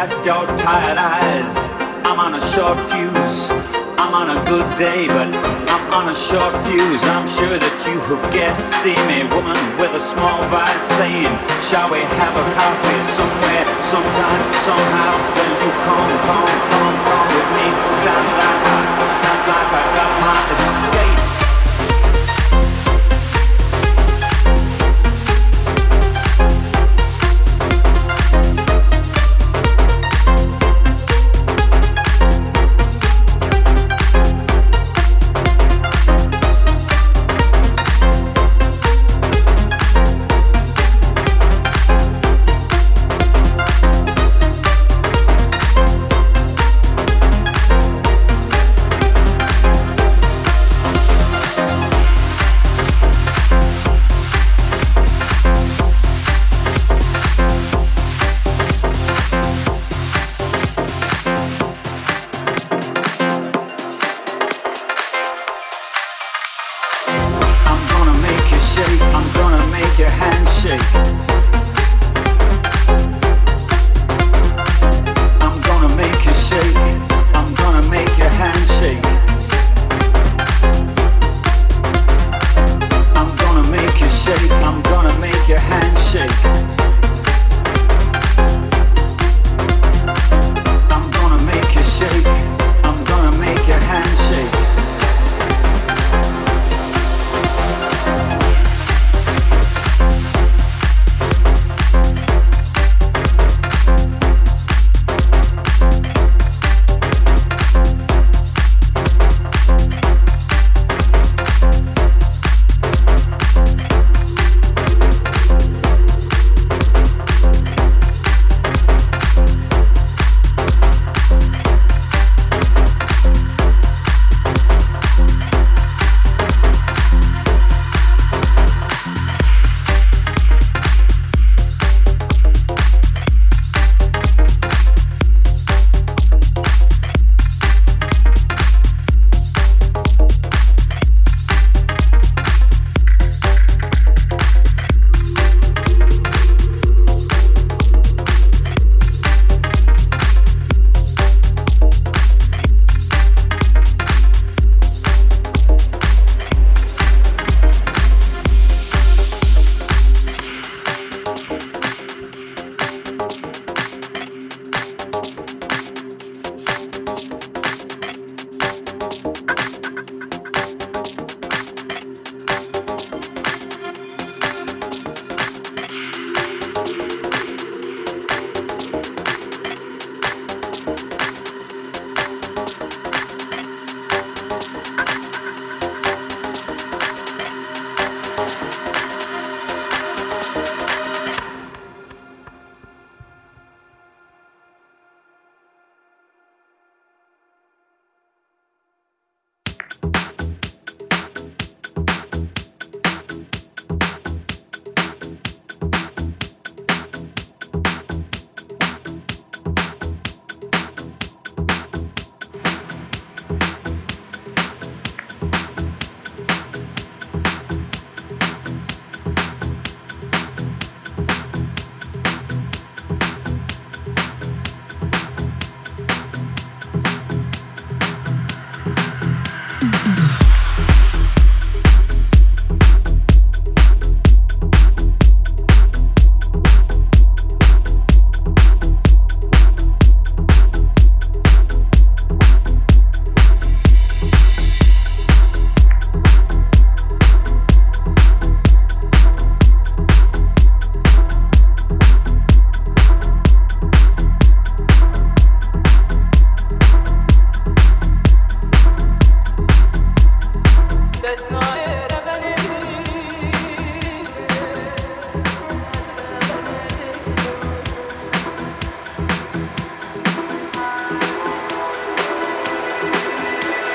past your tired eyes. I'm on a short fuse. I'm on a good day, but I'm on a short fuse. I'm sure that you have guessed. See me, woman with a small voice saying, Shall we have a coffee somewhere, sometime, somehow? Then you come, come, come, come with me. Sounds like I, sounds like I got my escape.